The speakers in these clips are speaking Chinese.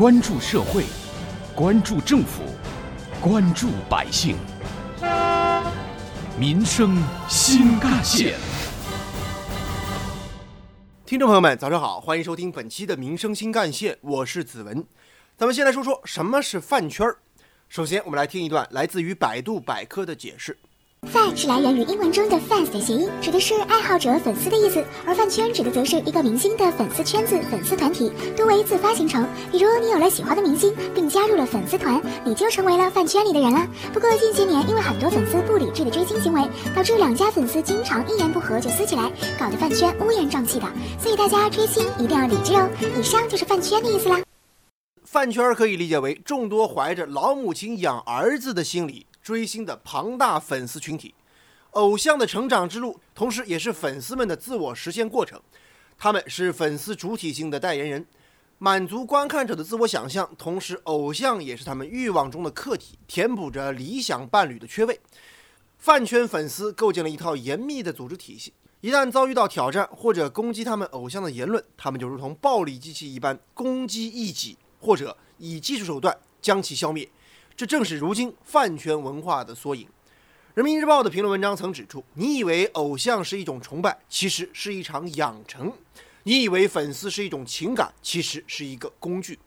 关注社会，关注政府，关注百姓，民生新干线。听众朋友们，早上好，欢迎收听本期的《民生新干线》，我是子文。咱们先来说说什么是饭圈儿。首先，我们来听一段来自于百度百科的解释。Fan 是来源于英文中的 fans 的谐音，指的是爱好者、粉丝的意思；而饭圈指的则是一个明星的粉丝圈子、粉丝团体，多为自发形成。比如你有了喜欢的明星，并加入了粉丝团，你就成为了饭圈里的人了。不过近些年，因为很多粉丝不理智的追星行为，导致两家粉丝经常一言不合就撕起来，搞得饭圈乌烟瘴气的。所以大家追星一定要理智哦。以上就是饭圈的意思啦。饭圈可以理解为众多怀着老母亲养儿子的心理。追星的庞大粉丝群体，偶像的成长之路，同时也是粉丝们的自我实现过程。他们是粉丝主体性的代言人，满足观看者的自我想象，同时偶像也是他们欲望中的客体，填补着理想伴侣的缺位。饭圈粉丝构建了一套严密的组织体系，一旦遭遇到挑战或者攻击他们偶像的言论，他们就如同暴力机器一般攻击异己，或者以技术手段将其消灭。这正是如今饭圈文化的缩影。人民日报的评论文章曾指出：“你以为偶像是一种崇拜，其实是一场养成；你以为粉丝是一种情感，其实是一个工具。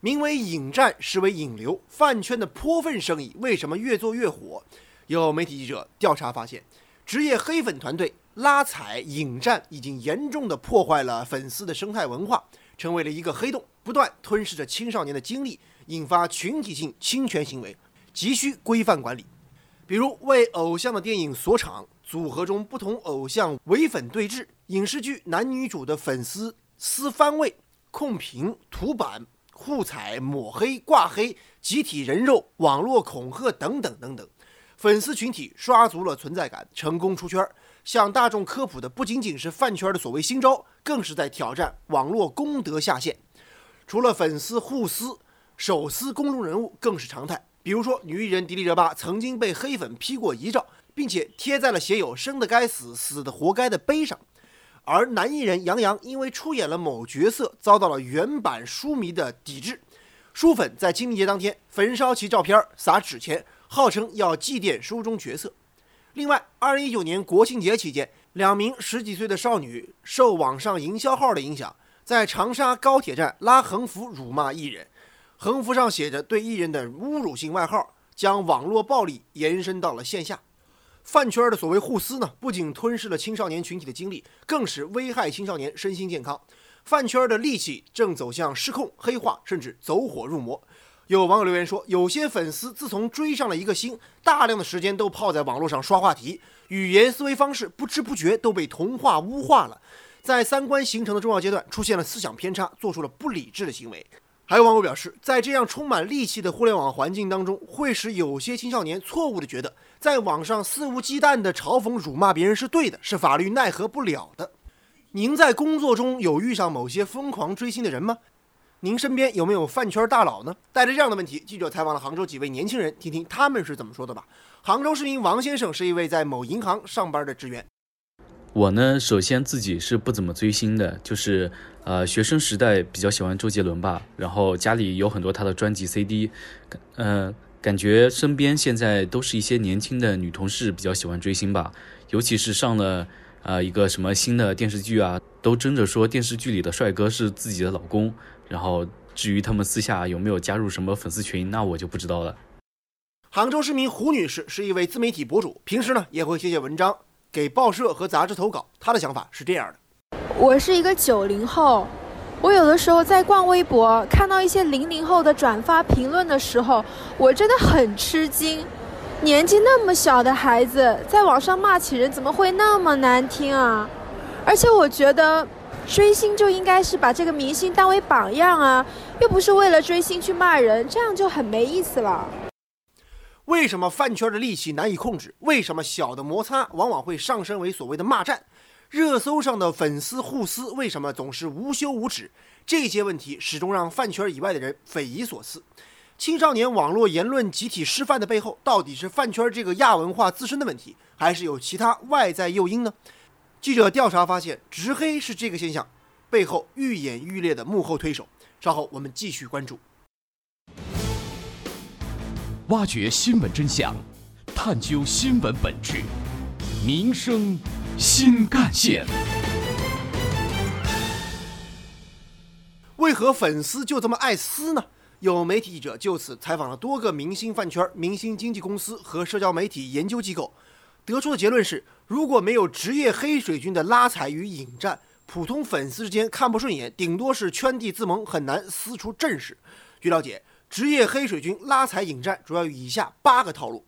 名为引战，实为引流。饭圈的泼粪生意为什么越做越火？有媒体记者调查发现，职业黑粉团队拉踩引战已经严重的破坏了粉丝的生态文化，成为了一个黑洞，不断吞噬着青少年的精力。”引发群体性侵权行为，急需规范管理。比如为偶像的电影锁场，组合中不同偶像唯粉对峙，影视剧男女主的粉丝撕番位、控评、涂版、互踩、抹黑、挂黑、集体人肉、网络恐吓等等等等，粉丝群体刷足了存在感，成功出圈。向大众科普的不仅仅是饭圈的所谓新招，更是在挑战网络公德下限。除了粉丝互撕。手撕公众人物更是常态，比如说女艺人迪丽热巴曾经被黑粉 P 过遗照，并且贴在了写有“生的该死，死的活该”的碑上；而男艺人杨洋因为出演了某角色，遭到了原版书迷的抵制，书粉在清明节当天焚烧其照片、撒纸钱，号称要祭奠书中角色。另外，二零一九年国庆节期间，两名十几岁的少女受网上营销号的影响，在长沙高铁站拉横幅辱骂艺人。横幅上写着对艺人的侮辱性外号，将网络暴力延伸到了线下。饭圈的所谓互撕呢，不仅吞噬了青少年群体的精力，更是危害青少年身心健康。饭圈的戾气正走向失控、黑化，甚至走火入魔。有网友留言说，有些粉丝自从追上了一个星，大量的时间都泡在网络上刷话题，语言思维方式不知不觉都被同化污化了，在三观形成的重要阶段出现了思想偏差，做出了不理智的行为。还有网友表示，在这样充满戾气的互联网环境当中，会使有些青少年错误的觉得，在网上肆无忌惮的嘲讽、辱骂别人是对的，是法律奈何不了的。您在工作中有遇上某些疯狂追星的人吗？您身边有没有饭圈大佬呢？带着这样的问题，记者采访了杭州几位年轻人，听听他们是怎么说的吧。杭州市民王先生是一位在某银行上班的职员。我呢，首先自己是不怎么追星的，就是。呃，学生时代比较喜欢周杰伦吧，然后家里有很多他的专辑 CD，呃，感觉身边现在都是一些年轻的女同事比较喜欢追星吧，尤其是上了呃一个什么新的电视剧啊，都争着说电视剧里的帅哥是自己的老公，然后至于他们私下有没有加入什么粉丝群，那我就不知道了。杭州市民胡女士是一位自媒体博主，平时呢也会写写文章，给报社和杂志投稿。她的想法是这样的。我是一个九零后，我有的时候在逛微博，看到一些零零后的转发评论的时候，我真的很吃惊。年纪那么小的孩子，在网上骂起人，怎么会那么难听啊？而且我觉得，追星就应该是把这个明星当为榜样啊，又不是为了追星去骂人，这样就很没意思了。为什么饭圈的戾气难以控制？为什么小的摩擦往往会上升为所谓的骂战？热搜上的粉丝互撕为什么总是无休无止？这些问题始终让饭圈以外的人匪夷所思。青少年网络言论集体失范的背后，到底是饭圈这个亚文化自身的问题，还是有其他外在诱因呢？记者调查发现，直黑是这个现象背后愈演愈烈的幕后推手。稍后我们继续关注。挖掘新闻真相，探究新闻本质，民生新干线。为何粉丝就这么爱撕呢？有媒体记者就此采访了多个明星饭圈、明星经纪公司和社交媒体研究机构，得出的结论是：如果没有职业黑水军的拉踩与引战，普通粉丝之间看不顺眼，顶多是圈地自萌，很难撕出阵势。据了解，职业黑水军拉踩引战主要有以下八个套路：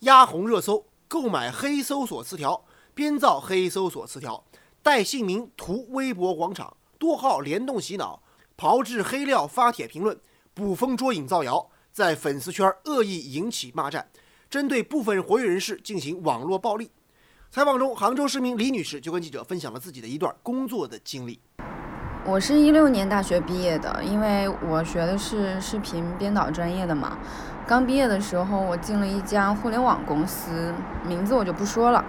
压红热搜、购买黑搜索词条、编造黑搜索词条、带姓名图微博广场、多号联动洗脑、炮制黑料发帖评论。捕风捉影、造谣，在粉丝圈恶意引起骂战，针对部分活跃人士进行网络暴力。采访中，杭州市民李女士就跟记者分享了自己的一段工作的经历。我是一六年大学毕业的，因为我学的是视频编导专业的嘛。刚毕业的时候，我进了一家互联网公司，名字我就不说了。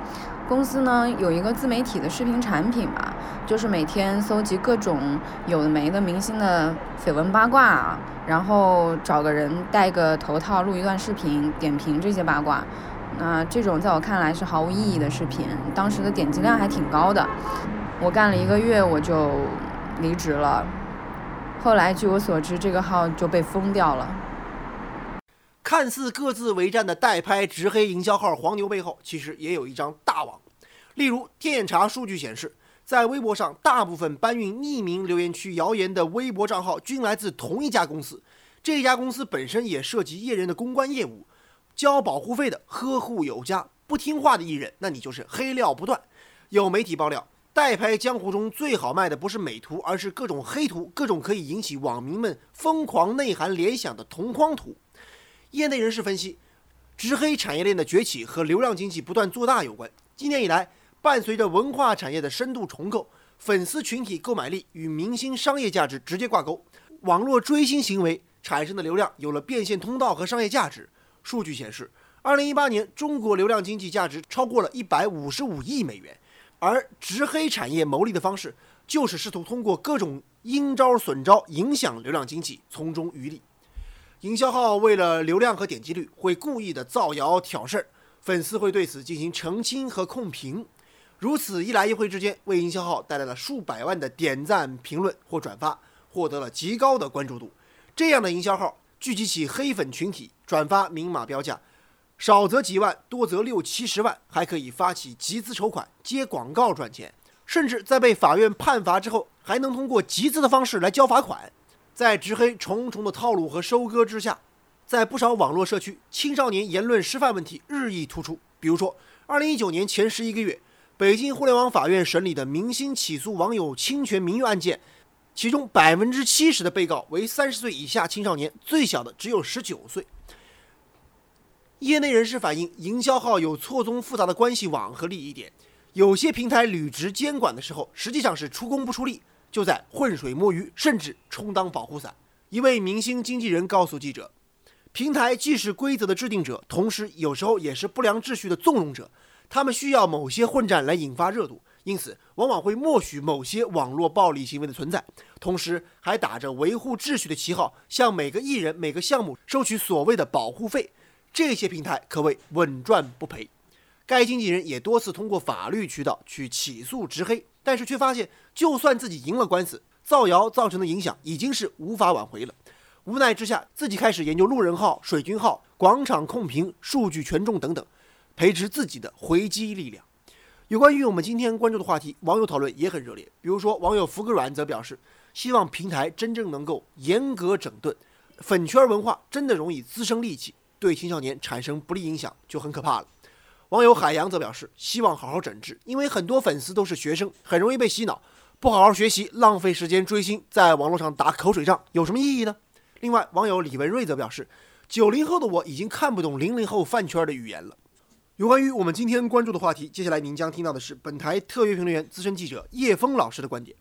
公司呢有一个自媒体的视频产品吧，就是每天搜集各种有的没的明星的绯闻八卦啊，然后找个人戴个头套录一段视频点评这些八卦。那这种在我看来是毫无意义的视频，当时的点击量还挺高的。我干了一个月我就离职了。后来据我所知，这个号就被封掉了。看似各自为战的代拍直黑营销号黄牛背后，其实也有一张。例如，天眼查数据显示，在微博上，大部分搬运匿名留言区谣言的微博账号均来自同一家公司。这家公司本身也涉及艺人的公关业务，交保护费的呵护有加，不听话的艺人，那你就是黑料不断。有媒体爆料，代拍江湖中最好卖的不是美图，而是各种黑图，各种可以引起网民们疯狂内涵联想的同框图。业内人士分析，直黑产业链的崛起和流量经济不断做大有关。今年以来，伴随着文化产业的深度重构，粉丝群体购买力与明星商业价值直接挂钩，网络追星行为产生的流量有了变现通道和商业价值。数据显示，二零一八年中国流量经济价值超过了一百五十五亿美元，而直黑产业牟利的方式就是试图通过各种阴招损招影响流量经济，从中渔利。营销号为了流量和点击率，会故意的造谣挑事儿，粉丝会对此进行澄清和控评。如此一来一回之间，为营销号带来了数百万的点赞、评论或转发，获得了极高的关注度。这样的营销号聚集起黑粉群体，转发明码标价，少则几万，多则六七十万，还可以发起集资筹款、接广告赚钱，甚至在被法院判罚之后，还能通过集资的方式来交罚款。在直黑重重的套路和收割之下，在不少网络社区，青少年言论失范问题日益突出。比如说，二零一九年前十一个月，北京互联网法院审理的明星起诉网友侵权名誉案件，其中百分之七十的被告为三十岁以下青少年，最小的只有十九岁。业内人士反映，营销号有错综复杂的关系网和利益点，有些平台履职监管的时候，实际上是出工不出力。就在浑水摸鱼，甚至充当保护伞。一位明星经纪人告诉记者：“平台既是规则的制定者，同时有时候也是不良秩序的纵容者。他们需要某些混战来引发热度，因此往往会默许某些网络暴力行为的存在，同时还打着维护秩序的旗号，向每个艺人、每个项目收取所谓的保护费。这些平台可谓稳赚不赔。该经纪人也多次通过法律渠道去起诉直黑。”但是却发现，就算自己赢了官司，造谣造成的影响已经是无法挽回了。无奈之下，自己开始研究路人号、水军号、广场控评、数据权重等等，培植自己的回击力量。有关于我们今天关注的话题，网友讨论也很热烈。比如说，网友福个软则表示，希望平台真正能够严格整顿粉圈文化，真的容易滋生戾气，对青少年产生不利影响就很可怕了。网友海洋则表示，希望好好整治，因为很多粉丝都是学生，很容易被洗脑，不好好学习，浪费时间追星，在网络上打口水仗，有什么意义呢？另外，网友李文瑞则表示，九零后的我已经看不懂零零后饭圈的语言了。有关于我们今天关注的话题，接下来您将听到的是本台特约评论员、资深记者叶峰老师的观点。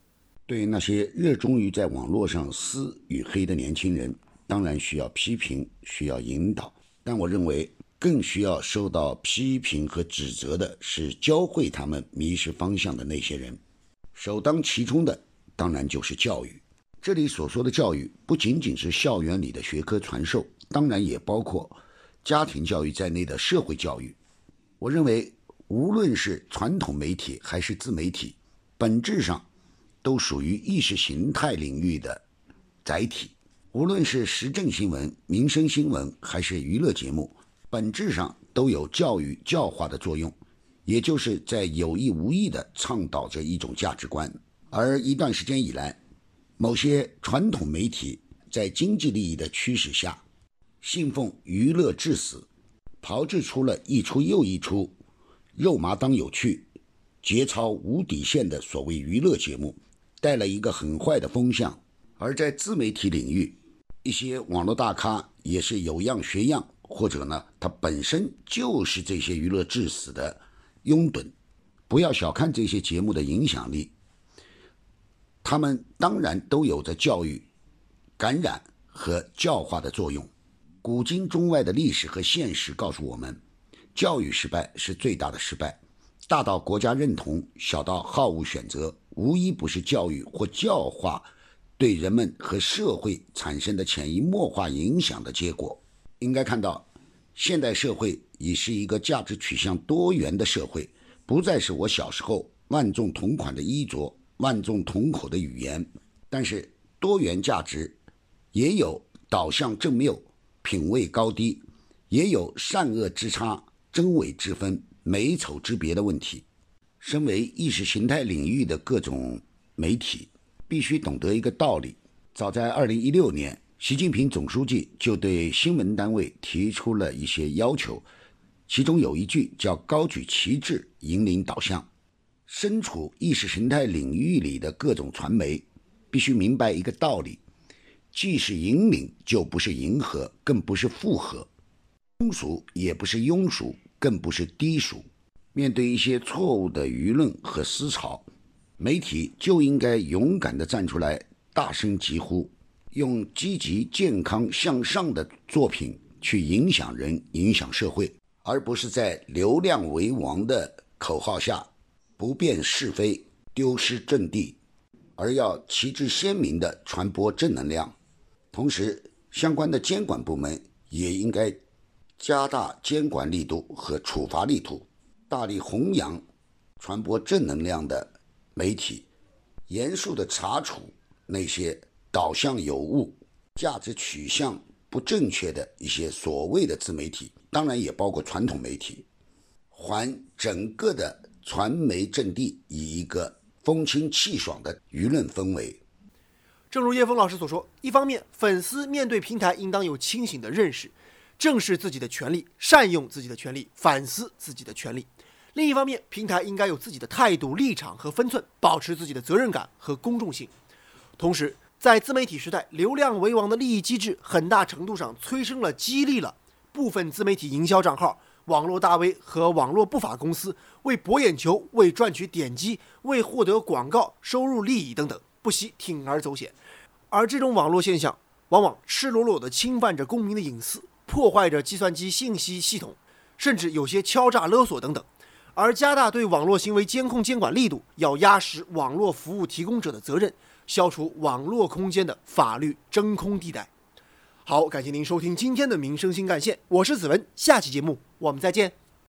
对于那些热衷于在网络上撕与黑的年轻人，当然需要批评，需要引导，但我认为。更需要受到批评和指责的是教会他们迷失方向的那些人，首当其冲的当然就是教育。这里所说的教育，不仅仅是校园里的学科传授，当然也包括家庭教育在内的社会教育。我认为，无论是传统媒体还是自媒体，本质上都属于意识形态领域的载体。无论是时政新闻、民生新闻还是娱乐节目，本质上都有教育教化的作用，也就是在有意无意地倡导着一种价值观。而一段时间以来，某些传统媒体在经济利益的驱使下，信奉娱乐至死，炮制出了一出又一出肉麻当有趣、节操无底线的所谓娱乐节目，带了一个很坏的风向。而在自媒体领域，一些网络大咖也是有样学样，或者呢，他本身就是这些娱乐至死的拥趸。不要小看这些节目的影响力。他们当然都有着教育、感染和教化的作用。古今中外的历史和现实告诉我们，教育失败是最大的失败，大到国家认同，小到好恶选择，无一不是教育或教化对人们和社会产生的潜移默化影响的结果。应该看到，现代社会已是一个价值取向多元的社会，不再是我小时候万众同款的衣着。万众同口的语言，但是多元价值也有导向正谬、品位高低，也有善恶之差、真伪之分、美丑之别的问题。身为意识形态领域的各种媒体，必须懂得一个道理：早在二零一六年，习近平总书记就对新闻单位提出了一些要求，其中有一句叫“高举旗帜，引领导向”。身处意识形态领域里的各种传媒，必须明白一个道理：既是引领，就不是迎合，更不是附和；庸俗也不是庸俗，更不是低俗。面对一些错误的舆论和思潮，媒体就应该勇敢地站出来，大声疾呼，用积极、健康、向上的作品去影响人、影响社会，而不是在“流量为王”的口号下。不辨是非，丢失阵地，而要旗帜鲜明地传播正能量。同时，相关的监管部门也应该加大监管力度和处罚力度，大力弘扬传播正能量的媒体，严肃地查处那些导向有误、价值取向不正确的一些所谓的自媒体，当然也包括传统媒体，还整个的。传媒阵地以一个风清气爽的舆论氛围。正如叶峰老师所说，一方面，粉丝面对平台应当有清醒的认识，正视自己的权利，善用自己的权利，反思自己的权利；另一方面，平台应该有自己的态度、立场和分寸，保持自己的责任感和公众性。同时，在自媒体时代，流量为王的利益机制，很大程度上催生了、激励了部分自媒体营销账号。网络大 V 和网络不法公司为博眼球、为赚取点击、为获得广告收入利益等等，不惜铤而走险。而这种网络现象，往往赤裸裸地侵犯着公民的隐私，破坏着计算机信息系统，甚至有些敲诈勒索等等。而加大对网络行为监控监管力度，要压实网络服务提供者的责任，消除网络空间的法律真空地带。好，感谢您收听今天的民生新干线，我是子文，下期节目我们再见。